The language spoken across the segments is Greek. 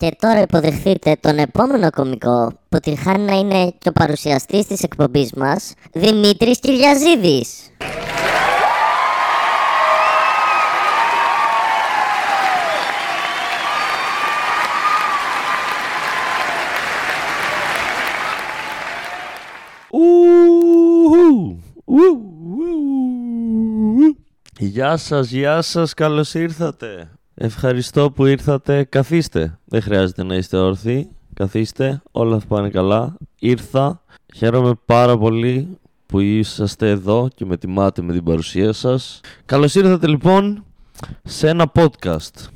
Και τώρα υποδεχθείτε τον επόμενο κομικό που την χάνει να είναι και ο παρουσιαστής της εκπομπής μας, Δημήτρης Κυριαζίδης. Γεια σας, γεια σας, καλώς ήρθατε. Ευχαριστώ που ήρθατε. Καθίστε. Δεν χρειάζεται να είστε όρθιοι. Καθίστε. Όλα θα πάνε καλά. Ήρθα. Χαίρομαι πάρα πολύ που είσαστε εδώ και με τιμάτε με την παρουσία σας. Καλώς ήρθατε λοιπόν σε ένα podcast.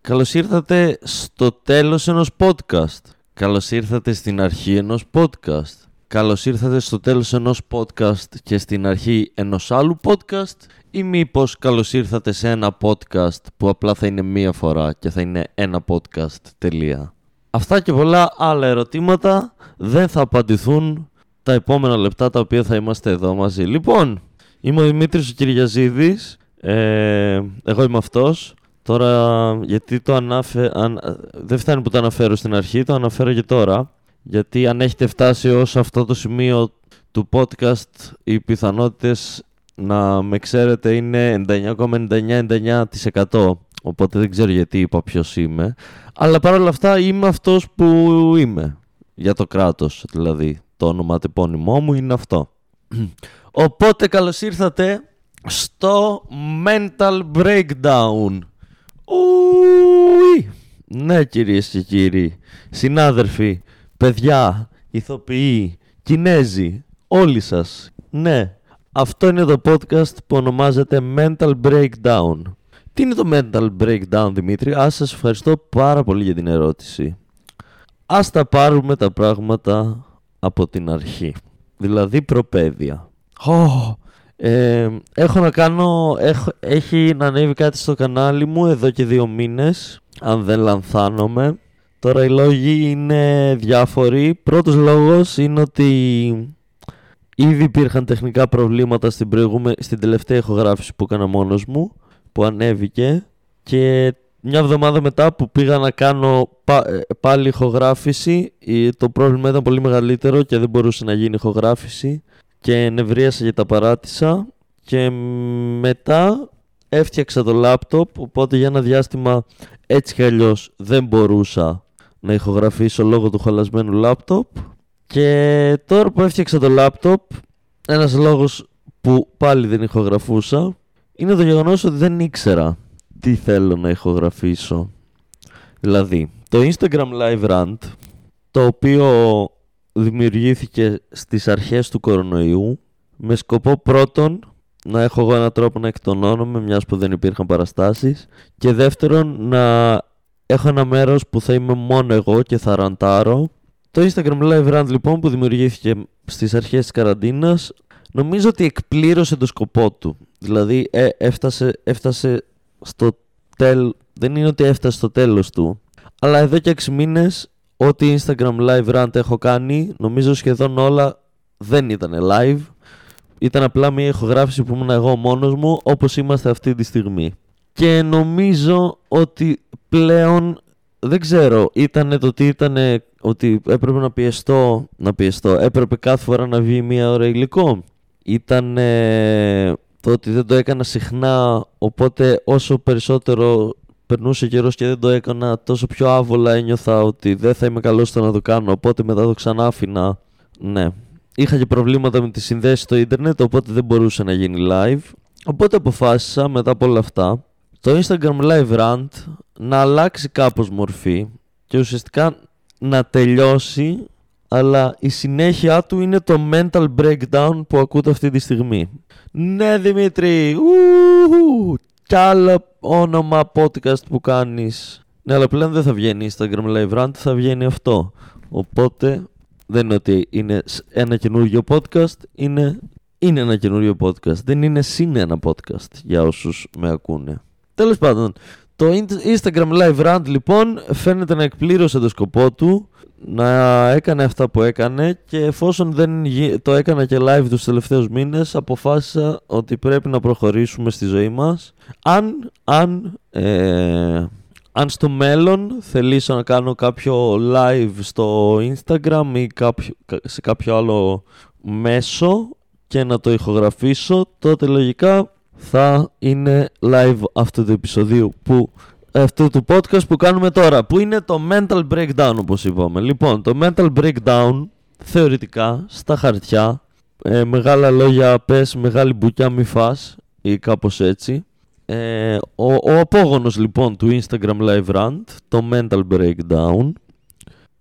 Καλώς ήρθατε στο τέλος ενός podcast. Καλώς ήρθατε στην αρχή ενός podcast. Καλώς ήρθατε στο τέλος ενός podcast και στην αρχή ενός άλλου podcast ή μήπως καλώς ήρθατε σε ένα podcast που απλά θα είναι μία φορά και θα είναι ένα podcast τελεία. Αυτά και πολλά άλλα ερωτήματα δεν θα απαντηθούν τα επόμενα λεπτά τα οποία θα είμαστε εδώ μαζί. Λοιπόν, είμαι ο Δημήτρης ο Κυριαζίδης, ε, εγώ είμαι αυτός. Τώρα, γιατί το ανάφε... Αν... δεν φτάνει που το αναφέρω στην αρχή, το αναφέρω και τώρα. Γιατί αν έχετε φτάσει ως αυτό το σημείο του podcast, οι πιθανότητες να με ξέρετε είναι 99,99% οπότε δεν ξέρω γιατί είπα ποιος είμαι. Αλλά παρόλα αυτά είμαι αυτός που είμαι για το κράτος, δηλαδή το όνομα τεπώνυμό μου είναι αυτό. Οπότε καλώς ήρθατε στο Mental Breakdown. Ουι! Ναι κυρίες και κύριοι, συνάδελφοι, παιδιά, ηθοποιοί, Κινέζοι, όλοι σας, ναι, αυτό είναι το podcast που ονομάζεται Mental Breakdown. Τι είναι το Mental Breakdown, Δημήτρη; Ας σας ευχαριστώ πάρα πολύ για την ερώτηση. Ας τα πάρουμε τα πράγματα από την αρχή. Δηλαδή προπαίδεια. Oh, ε, έχω να κάνω... Έχω, έχει να ανέβει κάτι στο κανάλι μου εδώ και δύο μήνες. Αν δεν λανθάνομαι. Τώρα οι λόγοι είναι διάφοροι. Πρώτος λόγος είναι ότι Ήδη υπήρχαν τεχνικά προβλήματα στην, στην τελευταία ηχογράφηση που έκανα μόνος μου, που ανέβηκε και μια εβδομάδα μετά που πήγα να κάνω ε, πάλι ηχογράφηση, το πρόβλημα ήταν πολύ μεγαλύτερο και δεν μπορούσε να γίνει ηχογράφηση και νευρίασα και τα παράτησα και μετά έφτιαξα το λάπτοπ, οπότε για ένα διάστημα έτσι κι αλλιώς δεν μπορούσα να ηχογραφήσω λόγω του χαλασμένου λάπτοπ και τώρα που έφτιαξα το λάπτοπ, ένας λόγος που πάλι δεν ηχογραφούσα είναι το γεγονός ότι δεν ήξερα τι θέλω να ηχογραφήσω. Δηλαδή, το Instagram Live Rant, το οποίο δημιουργήθηκε στις αρχές του κορονοϊού, με σκοπό πρώτον να έχω εγώ έναν τρόπο να εκτονώνομαι μιας που δεν υπήρχαν παραστάσεις και δεύτερον να έχω ένα μέρος που θα είμαι μόνο εγώ και θα ραντάρω το Instagram Live Rant λοιπόν που δημιουργήθηκε στις αρχές της καραντίνας νομίζω ότι εκπλήρωσε το σκοπό του. Δηλαδή ε, έφτασε, έφτασε στο τέλ... Δεν είναι ότι έφτασε στο τέλος του. Αλλά εδώ και 6 μήνες ό,τι Instagram Live Rant έχω κάνει νομίζω σχεδόν όλα δεν ήταν live. Ήταν απλά μια ηχογράφηση που ήμουν εγώ μόνος μου όπως είμαστε αυτή τη στιγμή. Και νομίζω ότι πλέον δεν ξέρω, ήταν το ότι ήταν ότι έπρεπε να πιεστώ, να πιεστώ, έπρεπε κάθε φορά να βγει μία ώρα υλικό. Ήταν το ότι δεν το έκανα συχνά, οπότε όσο περισσότερο περνούσε καιρός και δεν το έκανα, τόσο πιο άβολα ένιωθα ότι δεν θα είμαι καλός στο να το κάνω, οπότε μετά το ξανά άφηνα. Ναι. Είχα και προβλήματα με τη συνδέση στο ίντερνετ, οπότε δεν μπορούσε να γίνει live. Οπότε αποφάσισα μετά από όλα αυτά το Instagram Live Rant να αλλάξει κάπως μορφή και ουσιαστικά να τελειώσει αλλά η συνέχεια του είναι το mental breakdown που ακούτε αυτή τη στιγμή. Ναι Δημήτρη, ου, κι άλλο όνομα podcast που κάνεις. Ναι, αλλά πλέον δεν θα βγαίνει Instagram Live Rant, θα βγαίνει αυτό. Οπότε δεν είναι ότι είναι ένα καινούργιο podcast, είναι, είναι ένα καινούργιο podcast. Δεν είναι συν ένα podcast για όσους με ακούνε. Τέλος πάντων, το Instagram Live Rant λοιπόν φαίνεται να εκπλήρωσε το σκοπό του να έκανε αυτά που έκανε και εφόσον δεν το έκανα και live τους τελευταίους μήνες αποφάσισα ότι πρέπει να προχωρήσουμε στη ζωή μας. Αν, αν, ε, αν στο μέλλον θελήσω να κάνω κάποιο live στο Instagram ή κάποιο, σε κάποιο άλλο μέσο και να το ηχογραφήσω, τότε λογικά θα είναι live αυτού του επεισοδίου που αυτού του podcast που κάνουμε τώρα, που είναι το mental breakdown όπως είπαμε. Λοιπόν, το mental breakdown θεωρητικά στα χαρτιά, ε, μεγάλα λόγια πες, μεγάλη μπουκιά μη φας ή κάπως έτσι. Ε, ο, ο απόγονος λοιπόν του Instagram Live Rant, το mental breakdown,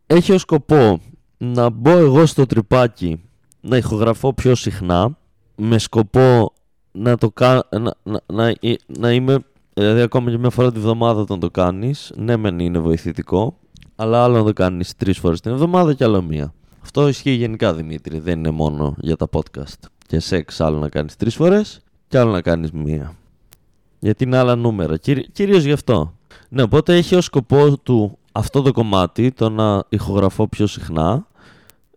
έχει ως σκοπό να μπω εγώ στο τρυπάκι να ηχογραφώ πιο συχνά με σκοπό να, το κα... να, να, να, να είμαι Δηλαδή, ακόμα και μια φορά τη βδομάδα όταν το κάνεις, ναι, μεν είναι βοηθητικό, αλλά άλλο να το κάνεις τρεις φορές την εβδομάδα και άλλο μία. Αυτό ισχύει γενικά Δημήτρη, δεν είναι μόνο για τα podcast. Και σεξ, άλλο να κάνεις τρεις φορές και άλλο να κάνεις μία. Γιατί είναι άλλα νούμερα. Κυρίως γι' αυτό. Ναι, οπότε έχει ως σκοπό του αυτό το κομμάτι, το να ηχογραφώ πιο συχνά,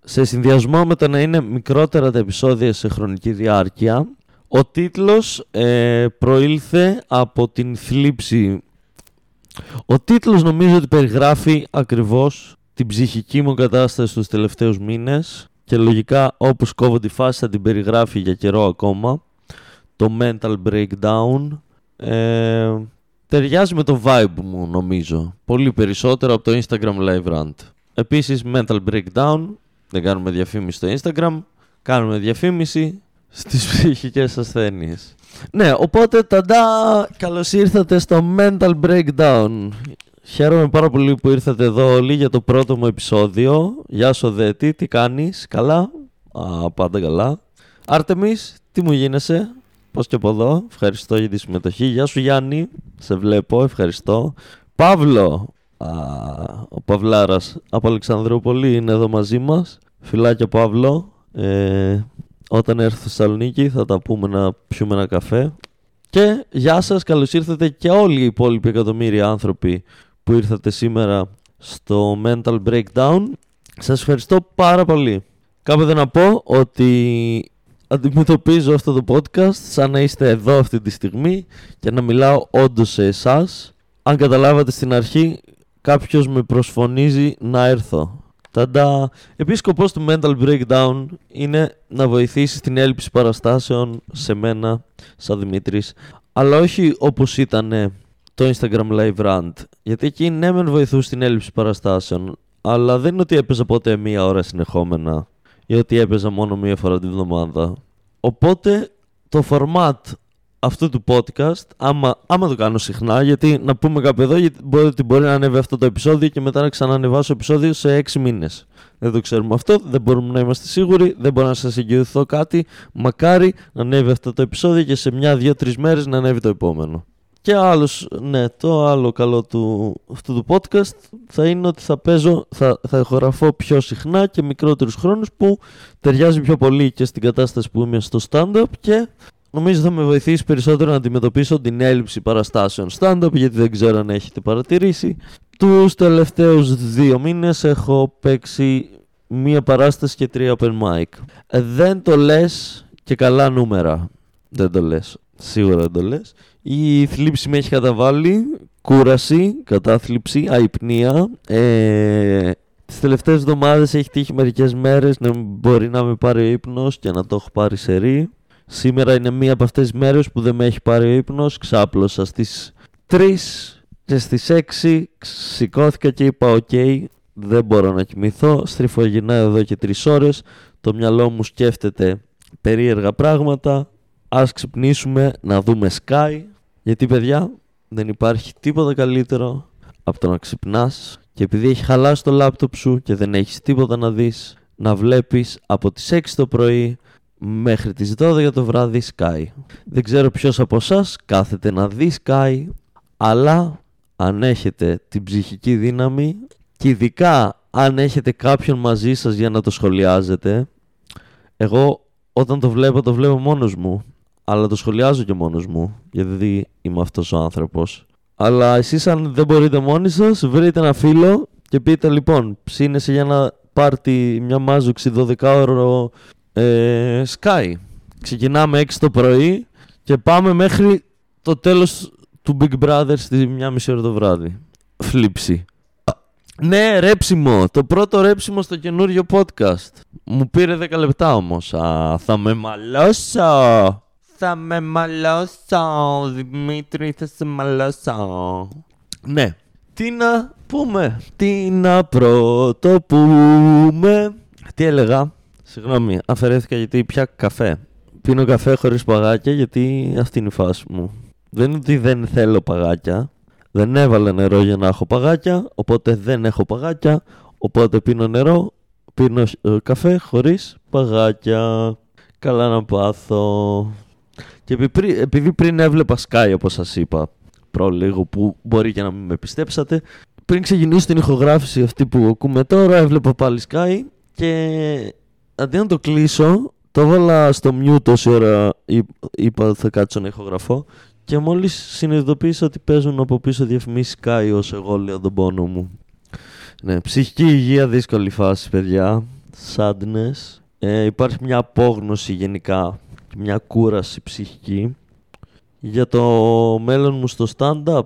σε συνδυασμό με το να είναι μικρότερα τα επεισόδια σε χρονική διάρκεια ο τίτλος ε, προήλθε από την θλίψη. Ο τίτλος νομίζω ότι περιγράφει ακριβώς την ψυχική μου κατάσταση τους τελευταίους μήνες και λογικά όπως κόβω τη φάση θα την περιγράφει για καιρό ακόμα. Το mental breakdown. Ε, ταιριάζει με το vibe μου νομίζω. Πολύ περισσότερο από το Instagram live rant. Επίσης mental breakdown. Δεν κάνουμε διαφήμιση στο Instagram. Κάνουμε διαφήμιση στις ψυχικές ασθένειες. Ναι, οπότε ταντά καλώς ήρθατε στο Mental Breakdown. Χαίρομαι πάρα πολύ που ήρθατε εδώ όλοι για το πρώτο μου επεισόδιο. Γεια σου Δέτη, τι κάνεις, καλά, Α, πάντα καλά. Άρτεμις, τι μου γίνεσαι, πώς και από εδώ, ευχαριστώ για τη συμμετοχή. Γεια σου Γιάννη, σε βλέπω, ευχαριστώ. Παύλο, Α, ο Παυλάρας από Αλεξανδρούπολη είναι εδώ μαζί μας. Φιλάκια Παύλο, ε, όταν έρθω στη Θεσσαλονίκη θα τα πούμε να πιούμε ένα καφέ. Και γεια σας, καλώς ήρθατε και όλοι οι υπόλοιποι εκατομμύρια άνθρωποι που ήρθατε σήμερα στο Mental Breakdown. Σας ευχαριστώ πάρα πολύ. Κάποτε να πω ότι αντιμετωπίζω αυτό το podcast σαν να είστε εδώ αυτή τη στιγμή και να μιλάω όντως σε εσάς. Αν καταλάβατε στην αρχή, κάποιος με προσφωνίζει να έρθω. Ταντά. Επίσης σκοπός του mental breakdown είναι να βοηθήσει στην έλλειψη παραστάσεων σε μένα, σαν Δημήτρης, αλλά όχι όπως ήταν το Instagram Live Rant. Γιατί εκεί ναι μεν βοηθούσε στην έλλειψη παραστάσεων, αλλά δεν είναι ότι έπαιζα ποτέ μία ώρα συνεχόμενα ή ότι έπαιζα μόνο μία φορά την εβδομάδα. Οπότε το format αυτού του podcast, άμα, άμα το κάνω συχνά, γιατί να πούμε κάπου εδώ, γιατί μπορεί, ότι μπορεί να ανέβει αυτό το επεισόδιο και μετά να ξανανεβάσω επεισόδιο σε 6 μήνες. Δεν το ξέρουμε αυτό, δεν μπορούμε να είμαστε σίγουροι, δεν μπορώ να σας εγγυηθώ κάτι. Μακάρι να ανέβει αυτό το επεισόδιο και σε μια, δύο, τρει μέρες να ανέβει το επόμενο. Και άλλος, ναι, το άλλο καλό του αυτού του podcast θα είναι ότι θα παίζω, θα, θα ηχογραφώ πιο συχνά και μικρότερους χρόνους που ταιριάζει πιο πολύ και στην κατάσταση που είμαι στο stand-up και νομίζω θα με βοηθήσει περισσότερο να αντιμετωπίσω την έλλειψη παραστάσεων stand-up γιατί δεν ξέρω αν έχετε παρατηρήσει. Τους τελευταίους δύο μήνες έχω παίξει μία παράσταση και τρία open mic. Ε, δεν το λες και καλά νούμερα. Δεν το λες. Σίγουρα δεν το λες. Η θλίψη με έχει καταβάλει. Κούραση, κατάθλιψη, αϋπνία. Ε, τις τελευταίες εβδομάδες έχει τύχει μερικές μέρες να μπορεί να με πάρει ο ύπνος και να το έχω πάρει σερί. Σήμερα είναι μία από αυτές τις μέρες που δεν με έχει πάρει ο ύπνος. Ξάπλωσα στις 3 και στις 6 σηκώθηκα και είπα οκ, δεν μπορώ να κοιμηθώ. Στριφογυρνάω εδώ και 3 ώρες. Το μυαλό μου σκέφτεται περίεργα πράγματα. Ας ξυπνήσουμε να δούμε Sky. Γιατί παιδιά δεν υπάρχει τίποτα καλύτερο από το να ξυπνάς και επειδή έχει χαλάσει το λάπτοπ σου και δεν έχεις τίποτα να δεις να βλέπεις από τις 6 το πρωί μέχρι τις 12 το βράδυ Sky. Δεν ξέρω ποιος από εσάς κάθεται να δει Sky, αλλά αν έχετε την ψυχική δύναμη και ειδικά αν έχετε κάποιον μαζί σας για να το σχολιάζετε, εγώ όταν το βλέπω το βλέπω μόνος μου, αλλά το σχολιάζω και μόνος μου, γιατί είμαι αυτός ο άνθρωπος. Αλλά εσείς αν δεν μπορείτε μόνοι σας, βρείτε ένα φίλο και πείτε λοιπόν, ψήνεσαι για ένα πάρτι μια μάζοξη 12 ώρο ε, Sky. Ξεκινάμε 6 το πρωί και πάμε μέχρι το τέλος του Big Brother στη μία μισή ώρα το βράδυ. φλήψη. Ναι, ρέψιμο. Το πρώτο ρέψιμο στο καινούριο podcast. Μου πήρε 10 λεπτά όμως. Α, θα με μαλώσω. Θα με μαλώσω. Δημήτρη, θα σε μαλώσω. Ναι. Τι να πούμε. Τι να πρωτοπούμε. Τι έλεγα; Συγγνώμη, αφαιρέθηκα γιατί πια καφέ. Πίνω καφέ χωρίς παγάκια γιατί αυτή είναι η φάση μου. Δεν είναι ότι δεν θέλω παγάκια. Δεν έβαλα νερό για να έχω παγάκια, οπότε δεν έχω παγάκια. Οπότε πίνω νερό, πίνω ε, καφέ χωρίς παγάκια. Καλά να πάθω. Και επειδή πριν έβλεπα Sky όπως σας είπα προλίγο που μπορεί και να μην με πιστέψατε πριν ξεκινήσω την ηχογράφηση αυτή που ακούμε τώρα έβλεπα πάλι Sky και αντί να το κλείσω το έβαλα στο mute τόση ώρα είπα ότι θα κάτσω να ηχογραφώ και μόλις συνειδητοποίησα ότι παίζουν από πίσω διαφημίσεις Sky όσο εγώ λέω τον πόνο μου. Ναι, ψυχική υγεία δύσκολη φάση παιδιά. Sadness. Ε, υπάρχει μια απόγνωση γενικά μια κούραση ψυχική για το μέλλον μου στο stand-up,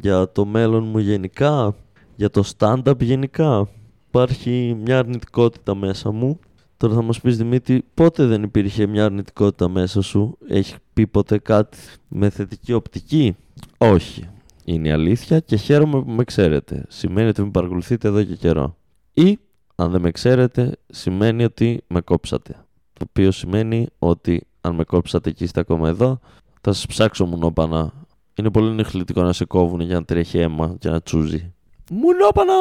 για το μέλλον μου γενικά, για το stand-up γενικά. Υπάρχει μια αρνητικότητα μέσα μου. Τώρα θα μας πεις Δημήτρη, πότε δεν υπήρχε μια αρνητικότητα μέσα σου, έχεις πει ποτέ κάτι με θετική οπτική; Όχι, είναι η αλήθεια και χαίρομαι που με ξέρετε. Σημαίνει ότι με παρακολουθείτε εδώ και καιρό. Ή, αν δεν με ξέρετε, σημαίνει ότι με κόψατε. Το οποίο σημαίνει ότι αν με κόψατε και είστε ακόμα εδώ, θα σας ψάξω μουνόπανα. Είναι πολύ νυχλητικό να σε κόβουν για να τρέχει αίμα και να τσούζει. Μουνόπανο!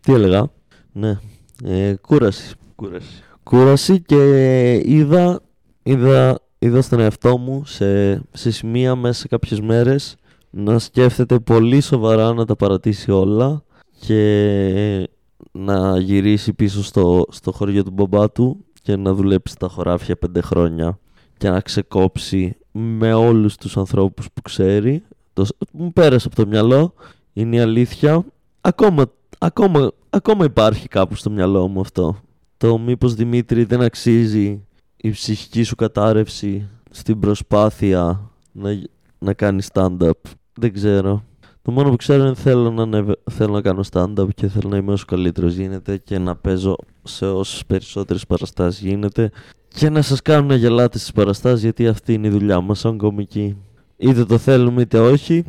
Τι έλεγα; Ναι. Ε, κούραση. Κούραση. Κούραση και είδα, είδα, είδα στον εαυτό μου σε, σε σημεία μέσα σε κάποιες μέρες να σκέφτεται πολύ σοβαρά να τα παρατήσει όλα και να γυρίσει πίσω στο, στο χωριό του μπαμπά του και να δουλέψει τα χωράφια πέντε χρόνια και να ξεκόψει με όλους τους ανθρώπους που ξέρει. Το, μου πέρασε από το μυαλό, είναι η αλήθεια. Ακόμα, ακόμα, ακόμα υπάρχει κάπου στο μυαλό μου αυτό. Το μήπως Δημήτρη δεν αξίζει η ψυχική σου κατάρρευση στην προσπάθεια να, να κάνεις stand-up. Δεν ξέρω. Το μόνο που ξέρω είναι θέλω να, θέλω να κάνω stand-up και θέλω να είμαι όσο καλύτερος γίνεται και να παίζω σε όσες περισσότερες παραστάσεις γίνεται και να σας κάνω να γελάτε στις παραστάσεις γιατί αυτή είναι η δουλειά μας σαν κομική. Είτε το θέλουμε είτε όχι,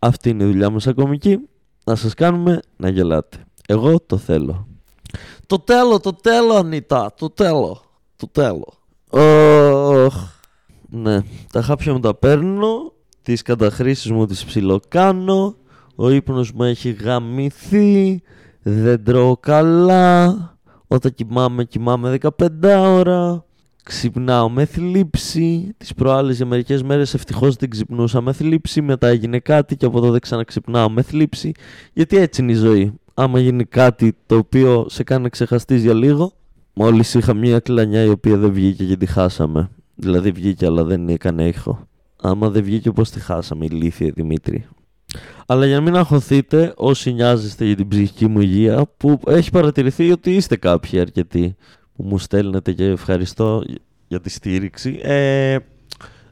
αυτή είναι η δουλειά μας σαν κομική. Να σας κάνουμε να γελάτε. Εγώ το θέλω. Το τέλο, το τέλο, Ανίτα. Το τέλο. Το τέλο. ναι, τα χάπια μου τα παίρνω τις καταχρήσεις μου τις ψιλοκάνω, ο ύπνος μου έχει γαμηθεί, δεν τρώω καλά, όταν κοιμάμαι κοιμάμαι 15 ώρα, ξυπνάω με θλίψη, τις προάλλες για μερικές μέρες ευτυχώς δεν ξυπνούσα με θλίψη, μετά έγινε κάτι και από εδώ δεν ξαναξυπνάω με θλίψη, γιατί έτσι είναι η ζωή. Άμα γίνει κάτι το οποίο σε κάνει να ξεχαστείς για λίγο, μόλις είχα μια κλανιά η οποία δεν βγήκε και τη χάσαμε. Δηλαδή βγήκε αλλά δεν έκανε ήχο. Άμα δεν βγήκε όπως τη χάσαμε, ηλίθεια Δημήτρη. Αλλά για να μην αγχωθείτε όσοι νοιάζεστε για την ψυχική μου υγεία, που έχει παρατηρηθεί ότι είστε κάποιοι αρκετοί που μου στέλνετε και ευχαριστώ για τη στήριξη. Ε,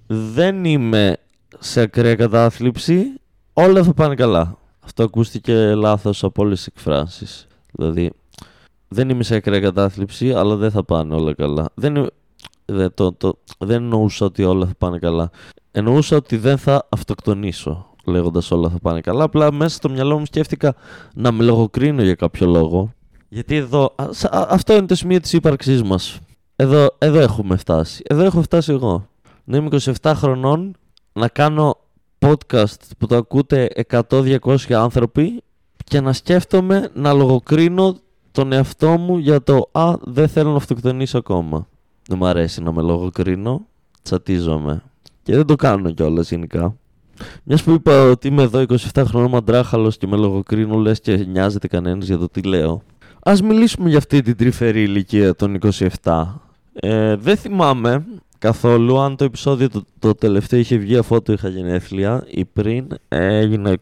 δεν είμαι σε ακραία κατάθλιψη, όλα θα πάνε καλά. Αυτό ακούστηκε λάθος από όλες τις εκφράσεις. Δηλαδή, δεν είμαι σε ακραία κατάθλιψη, αλλά δεν θα πάνε όλα καλά. Δεν, δεν, το, το, δεν εννοούσα ότι όλα θα πάνε καλά εννοούσα ότι δεν θα αυτοκτονήσω λέγοντας όλα θα πάνε καλά. Απλά μέσα στο μυαλό μου σκέφτηκα να με λογοκρίνω για κάποιο λόγο. Γιατί εδώ, αυτό είναι το σημείο της ύπαρξής μας. Εδώ, εδώ έχουμε φτάσει. Εδώ έχω φτάσει εγώ. Να είμαι 27 χρονών, να κάνω podcast που το ακούτε 100-200 άνθρωποι και να σκέφτομαι να λογοκρίνω τον εαυτό μου για το «Α, δεν θέλω να αυτοκτονήσω ακόμα». Δεν μου αρέσει να με λογοκρίνω, τσατίζομαι. Και δεν το κάνω κιόλας γενικά. Μιας που είπα ότι είμαι εδώ 27 χρονών μαντράχαλος και με λογοκρίνω, λες και νοιάζεται κανένας για το τι λέω. Α μιλήσουμε για αυτή την τρυφερή ηλικία των 27. Ε, δεν θυμάμαι καθόλου αν το επεισόδιο το, το τελευταίο είχε βγει αφού το είχα γενέθλια ή πριν. έγινα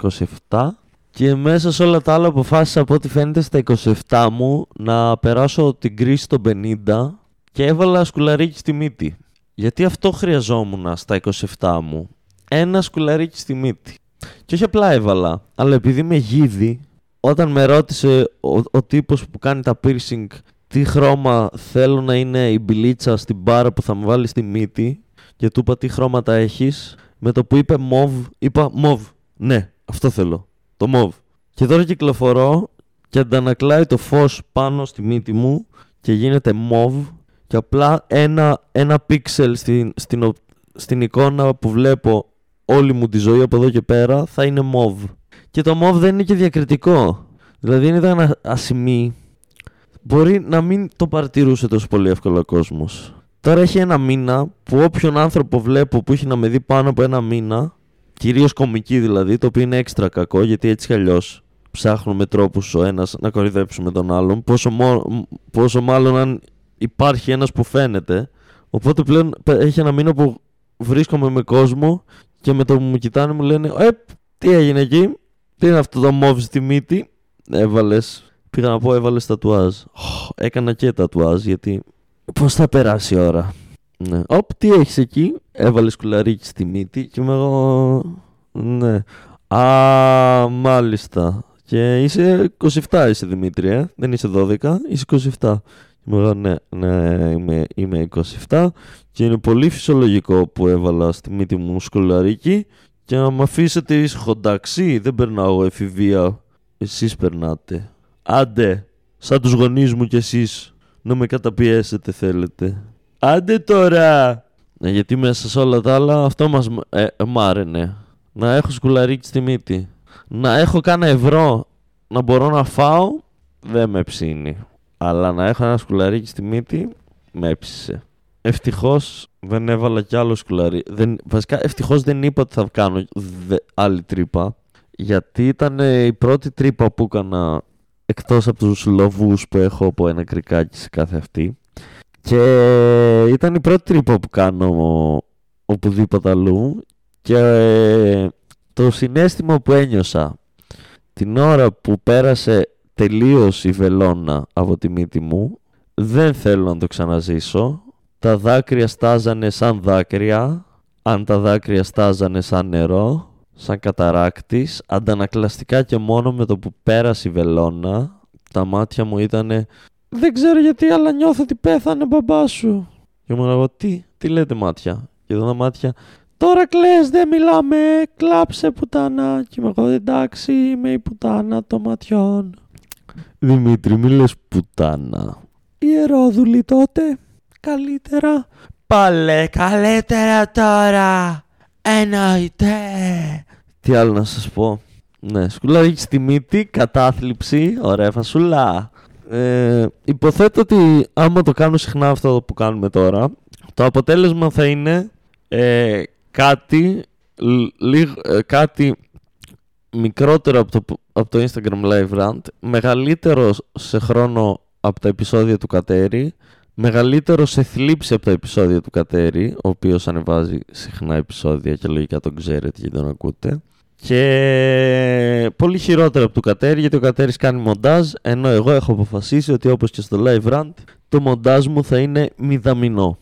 27. Και μέσα σε όλα τα άλλα αποφάσισα από ό,τι φαίνεται στα 27 μου να περάσω την κρίση των 50 και έβαλα σκουλαρίκι στη μύτη. Γιατί αυτό χρειαζόμουν στα 27 μου. Ένα σκουλαρίκι στη μύτη. Και όχι απλά έβαλα, αλλά επειδή είμαι γίδι, όταν με ρώτησε ο, ο τύπος που κάνει τα piercing τι χρώμα θέλω να είναι η μπιλίτσα στην μπάρα που θα μου βάλει στη μύτη και του είπα τι χρώματα έχεις, με το που είπε μοβ, είπα μοβ. Ναι, αυτό θέλω. Το μοβ. Και τώρα κυκλοφορώ και αντανακλάει το φως πάνω στη μύτη μου και γίνεται μοβ και απλά ένα, ένα πίξελ στην, στην, ο- στην εικόνα που βλέπω όλη μου τη ζωή από εδώ και πέρα θα είναι μοβ. Και το μοβ δεν είναι και διακριτικό. Δηλαδή αν ήταν α- ασημή, μπορεί να μην το παρατηρούσε τόσο πολύ εύκολα ο κόσμος. Τώρα έχει ένα μήνα που όποιον άνθρωπο βλέπω που έχει να με δει πάνω από ένα μήνα, κυρίως κομική δηλαδή, το οποίο είναι έξτρα κακό γιατί έτσι κι αλλιώς ψάχνουμε τρόπους ο ένας να κορυδέψουμε τον άλλον, πόσο, μο- πόσο μάλλον αν υπάρχει ένας που φαίνεται. Οπότε πλέον πε- έχει ένα μήνα που βρίσκομαι με κόσμο και με το που μου κοιτάνε μου λένε «Ε, τι έγινε εκεί, τι είναι αυτό το μόβς στη μύτη, έβαλες». Πήγα να πω έβαλες τατουάζ. Οχ, Έκανα και τατουάζ γιατί πώς θα περάσει η ώρα. Ναι. Οπ, τι έχεις εκεί, έβαλες κουλαρίκι στη μύτη και είμαι εγώ... Ναι. Α, μάλιστα. Και είσαι 27 είσαι Δημήτρη, ε; δεν είσαι 12, είσαι 27. Είμαι εγώ, ναι, ναι, είμαι, είμαι 27 και είναι πολύ φυσιολογικό που έβαλα στη μύτη μου σκολαρίκι και να με αφήσετε ήσυχο, εντάξει, δεν περνάω εγώ εφηβεία, εσείς περνάτε. Άντε, σαν τους γονείς μου κι εσείς, να με καταπιέσετε θέλετε. Άντε τώρα! Ναι, γιατί μέσα σε όλα τα άλλα αυτό μας ε, ε, μ' άρενε. Να έχω σκουλαρίκι στη μύτη. Να έχω κάνα ευρώ να μπορώ να φάω, δεν με ψήνει. Αλλά να έχω ένα σκουλαρίκι στη μύτη, με έψησε. Ευτυχώς δεν έβαλα κι άλλο σκουλαρί. Δεν, βασικά, ευτυχώς δεν είπα ότι θα κάνω δε, άλλη τρύπα. Γιατί ήταν ε, η πρώτη τρύπα που έκανα εκτός από τους λοβούς που έχω από ένα κρικάκι σε κάθε αυτή. Και ήταν η πρώτη τρύπα που κάνω οπουδήποτε αλλού. Και ε, το συνέστημα που ένιωσα την ώρα που πέρασε τελείως η βελόνα από τη μύτη μου δεν θέλω να το ξαναζήσω τα δάκρυα στάζανε σαν δάκρυα αν τα δάκρυα στάζανε σαν νερό σαν καταράκτης αντανακλαστικά και μόνο με το που πέρασε η βελόνα τα μάτια μου ήτανε δεν ξέρω γιατί αλλά νιώθω ότι πέθανε ο μπαμπάς σου και μου λέγω τι, τι λέτε μάτια και εδώ τα μάτια Τώρα κλαις, δεν μιλάμε, κλάψε πουτάνα. Και είμαι εγώ εντάξει, είμαι η πουτάνα των ματιών. Δημήτρη, μη λες πουτάνα. Ιερόδουλη τότε, καλύτερα. Πάλε, καλύτερα τώρα. Εννοείται. Τι άλλο να σας πω; Ναι, σκουλάρι στη μύτη, κατάθλιψη, ωραία φασουλά. Ε, υποθέτω ότι άμα το κάνω συχνά αυτό που κάνουμε τώρα, το αποτέλεσμα θα είναι ε, κάτι, λίγ, ε, κάτι μικρότερο από το, από το Instagram Live Rant, μεγαλύτερο σε χρόνο από τα επεισόδια του Κατέρι, μεγαλύτερο σε θλίψη από τα επεισόδια του Κατέρι, ο οποίος ανεβάζει συχνά επεισόδια και λογικά τον ξέρετε και τον ακούτε. Και πολύ χειρότερο από του Κατέρι, γιατί ο Κατέρης κάνει μοντάζ, ενώ εγώ έχω αποφασίσει ότι όπως και στο Live Rant, το μοντάζ μου θα είναι μηδαμινό.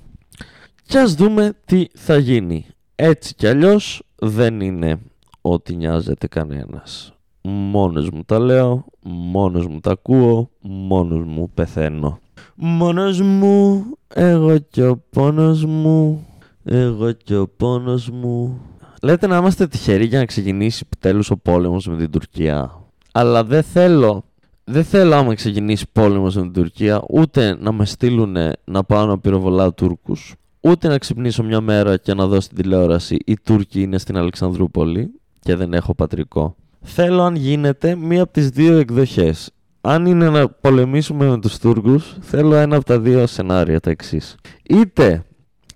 Και ας δούμε τι θα γίνει. Έτσι κι αλλιώς δεν είναι ότι νοιάζεται κανένας. Μόνος μου τα λέω, μόνος μου τα ακούω, μόνος μου πεθαίνω. Μόνος μου, εγώ και ο πόνος μου, εγώ και ο πόνος μου. Λέτε να είμαστε τυχεροί για να ξεκινήσει επιτέλους ο πόλεμος με την Τουρκία. Αλλά δεν θέλω, δεν θέλω άμα ξεκινήσει πόλεμος με την Τουρκία, ούτε να με στείλουν να πάω να πυροβολάω Τούρκους, ούτε να ξυπνήσω μια μέρα και να δω στην τηλεόραση οι Τούρκοι είναι στην Αλεξανδρούπολη και δεν έχω πατρικό. Θέλω αν γίνεται μία από τις δύο εκδοχές. Αν είναι να πολεμήσουμε με τους Τούρκους, θέλω ένα από τα δύο σενάρια τα εξής. Είτε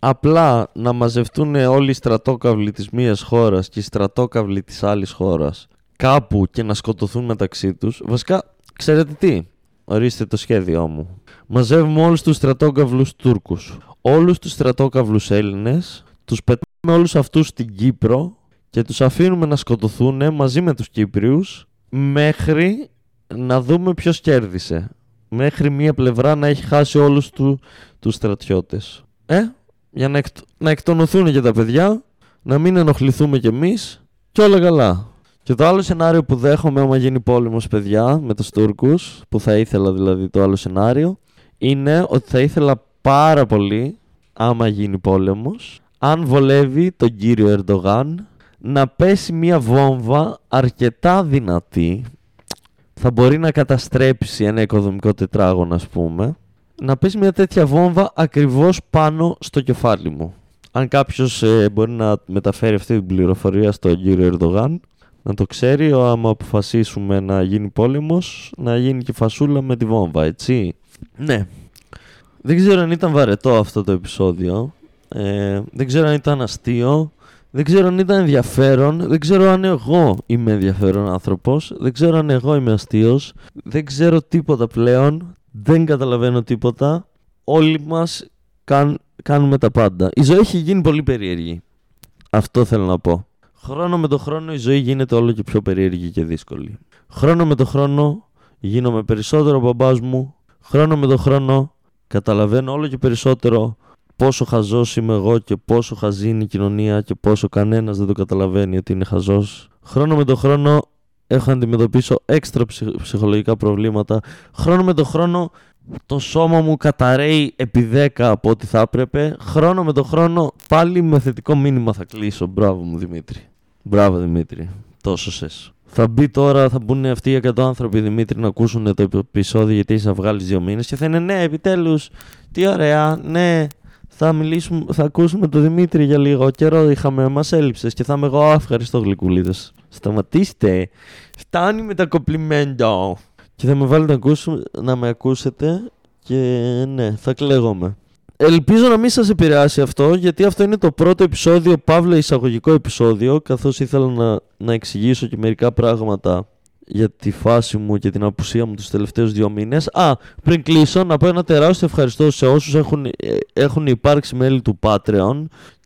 απλά να μαζευτούν όλοι οι στρατόκαυλοι της μίας χώρας και οι στρατόκαυλοι της άλλης χώρας κάπου και να σκοτωθούν μεταξύ τους. Βασικά, ξέρετε τι, ορίστε το σχέδιό μου. Μαζεύουμε όλους τους στρατόκαυλους Τούρκους, όλους τους στρατόκαυλους Έλληνες, τους πετάμε όλους αυτούς στην Κύπρο και τους αφήνουμε να σκοτωθούν μαζί με τους Κύπριους μέχρι να δούμε ποιος κέρδισε. Μέχρι μία πλευρά να έχει χάσει όλους του, τους στρατιώτες. Ε, για να, εκ, να εκτονωθούν και τα παιδιά, να μην ενοχληθούμε κι εμείς και όλα καλά. Και το άλλο σενάριο που δέχομαι άμα γίνει πόλεμος παιδιά με τους Τούρκους, που θα ήθελα δηλαδή το άλλο σενάριο, είναι ότι θα ήθελα πάρα πολύ, άμα γίνει πόλεμος, αν βολεύει τον κύριο Ερντογάν, να πέσει μια βόμβα αρκετά δυνατή, θα μπορεί να καταστρέψει ένα οικοδομικό τετράγωνο ας πούμε, να πέσει μια τέτοια βόμβα ακριβώς πάνω στο κεφάλι μου. Αν κάποιος ε, μπορεί να μεταφέρει αυτή την πληροφορία στον κύριο Ερντογάν, να το ξέρει, άμα αποφασίσουμε να γίνει πόλεμος, να γίνει και φασούλα με τη βόμβα, έτσι. Ναι. Δεν ξέρω αν ήταν βαρετό αυτό το επεισόδιο. Ε, δεν ξέρω αν ήταν αστείο. Δεν ξέρω αν ήταν ενδιαφέρον. Δεν ξέρω αν εγώ είμαι ενδιαφέρον άνθρωπος. Δεν ξέρω αν εγώ είμαι αστείος. Δεν ξέρω τίποτα πλέον. Δεν καταλαβαίνω τίποτα. Όλοι μας κάνουμε τα πάντα. Η ζωή έχει γίνει πολύ περίεργη. Αυτό θέλω να πω. Χρόνο με το χρόνο η ζωή γίνεται όλο και πιο περίεργη και δύσκολη. Χρόνο με το χρόνο γίνομαι περισσότερο μπαμπάς μου. Χρόνο με το χρόνο καταλαβαίνω όλο και περισσότερο πόσο χαζός είμαι εγώ και πόσο χαζή είναι η κοινωνία και πόσο κανένας δεν το καταλαβαίνει ότι είναι χαζός. Χρόνο με το χρόνο έχω να αντιμετωπίσω έξτρα ψυχολογικά προβλήματα. Χρόνο με το χρόνο το σώμα μου καταραίει επί 10 από ό,τι θα έπρεπε. Χρόνο με το χρόνο πάλι με θετικό μήνυμα θα κλείσω. Μπράβο μου Δημήτρη. Μπράβο Δημήτρη. Τόσο σες. Θα μπει τώρα, θα μπουν αυτοί οι 100 άνθρωποι Δημήτρη να ακούσουν το επεισόδιο γιατί είσαι βγάλεις δύο μήνες και θα είναι ναι, επιτέλους. Τι ωραία, ναι. Θα μιλήσουμε, θα ακούσουμε τον Δημήτρη για λίγο καιρό. Είχαμε, μας έλειψες και θα είμαι εγώ. Ευχαριστώ, γλυκουλίδε. Σταματήστε. Φτάνει με τα κοπλιμέντα. Και θα με βάλετε να, να με ακούσετε και ναι, θα κλαίγομαι. Ελπίζω να μην σας επηρεάσει αυτό, γιατί αυτό είναι το πρώτο επεισόδιο, παύλα εισαγωγικό επεισόδιο, καθώς ήθελα να, να εξηγήσω και μερικά πράγματα για τη φάση μου και την απουσία μου τους τελευταίους δύο μήνες. Α, πριν κλείσω, να πω ένα τεράστιο ευχαριστώ σε όσους έχουν, ε, έχουν υπάρξει μέλη του Patreon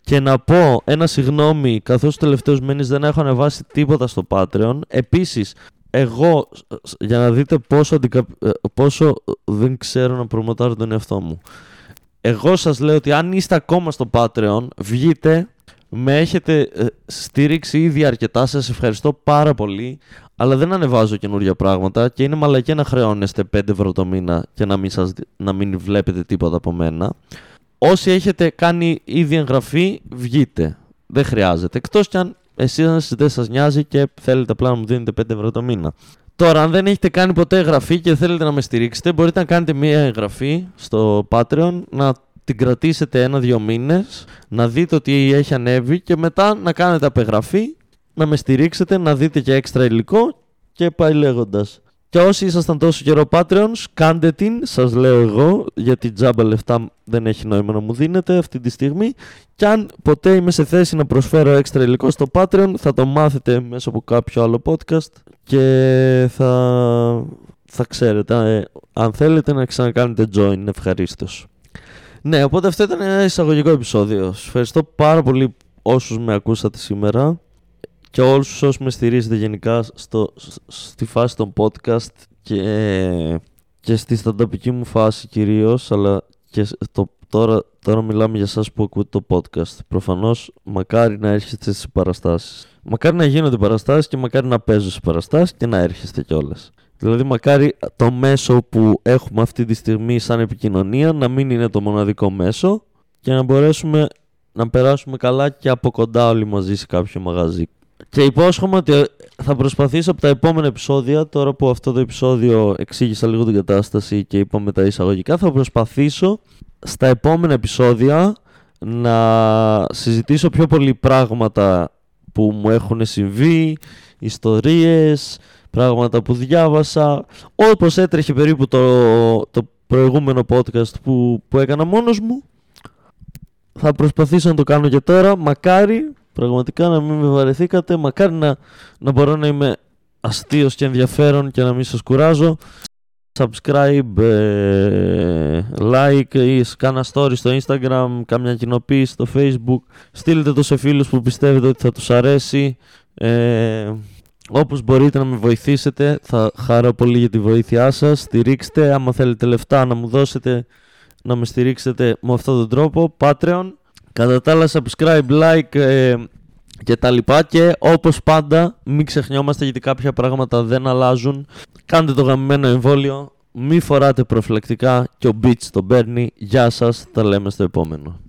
και να πω ένα συγγνώμη καθώς τους τελευταίους μήνες δεν έχω ανεβάσει τίποτα στο Patreon. Επίσης, εγώ, για να δείτε πόσο, αντικα... Ε, πόσο δεν ξέρω να προμοτάρω τον εαυτό μου. Εγώ σας λέω ότι αν είστε ακόμα στο Patreon, βγείτε, με έχετε ε, στήριξει ήδη αρκετά, σας ευχαριστώ πάρα πολύ, αλλά δεν ανεβάζω καινούργια πράγματα και είναι μαλακή να χρεώνεστε 5 ευρώ το μήνα και να μην, σας, να μην βλέπετε τίποτα από μένα. Όσοι έχετε κάνει ήδη εγγραφή, βγείτε. Δεν χρειάζεται. Εκτός κι αν εσείς δεν σας νοιάζει και θέλετε απλά να μου δίνετε 5 ευρώ το μήνα. Τώρα, αν δεν έχετε κάνει ποτέ εγγραφή και θέλετε να με στηρίξετε, μπορείτε να κάνετε μία εγγραφή στο Patreon, να την κρατήσετε ένα-δύο μήνες, να δείτε ότι έχει ανέβει και μετά να κάνετε απεγγραφή, να με στηρίξετε, να δείτε και έξτρα υλικό και πάει λέγοντας. Και όσοι ήσασταν τόσο καιρό Patreons, κάντε την, σας λέω εγώ, γιατί τζάμπα λεφτά δεν έχει νόημα να μου δίνετε αυτή τη στιγμή. Και αν ποτέ είμαι σε θέση να προσφέρω έξτρα υλικό στο Patreon, θα το μάθετε μέσω από κάποιο άλλο podcast και θα, θα ξέρετε. Ε, αν θέλετε να ξανακάνετε join, ευχαρίστως. Ναι, οπότε αυτό ήταν ένα εισαγωγικό επεισόδιο. Σας ευχαριστώ πάρα πολύ όσους με ακούσατε σήμερα και όλους όσους με στηρίζετε γενικά στο, στη φάση των podcast και, και στη στανταπική μου φάση κυρίως, αλλά και το, τώρα, τώρα μιλάμε για σας που ακούτε το podcast. Προφανώς μακάρι να έρχεστε στις παραστάσεις. Μακάρι να γίνονται παραστάσεις και μακάρι να παίζω σε παραστάσεις και να έρχεστε κιόλας. Δηλαδή μακάρι το μέσο που έχουμε αυτή τη στιγμή σαν επικοινωνία να μην είναι το μοναδικό μέσο και να μπορέσουμε να περάσουμε καλά και από κοντά όλοι μαζί σε κάποιο μαγαζί. Και υπόσχομαι ότι θα προσπαθήσω από τα επόμενα επεισόδια, τώρα που αυτό το επεισόδιο εξήγησα λίγο την κατάσταση και είπαμε τα εισαγωγικά, θα προσπαθήσω στα επόμενα επεισόδια να συζητήσω πιο πολύ πράγματα που μου έχουν συμβεί, ιστορίες, πράγματα που διάβασα, όπως έτρεχε περίπου το, το προηγούμενο podcast που, που έκανα μόνος μου. Θα προσπαθήσω να το κάνω και τώρα, μακάρι Πραγματικά να μην με βαρεθήκατε. Μακάρι να, να μπορώ να είμαι αστείος και ενδιαφέρον και να μην σας κουράζω. Subscribe, ε, like ή κάνα story στο Instagram, κάμια κοινοποίηση στο Facebook. Στείλτε το σε φίλους που πιστεύετε ότι θα τους αρέσει. Ε, όπως μπορείτε να με βοηθήσετε, θα χαρώ πολύ για τη βοήθειά σας. Στηρίξτε, άμα θέλετε λεφτά να μου δώσετε, να με στηρίξετε με αυτόν τον τρόπο. Patreon. Κατά τα άλλα, subscribe, like, ε, και τα λοιπά και όπως πάντα μην ξεχνιόμαστε γιατί κάποια πράγματα δεν αλλάζουν κάντε το γαμμένο εμβόλιο μη φοράτε προφυλακτικά και ο Beach τον παίρνει. Γεια σας, τα λέμε στο επόμενο.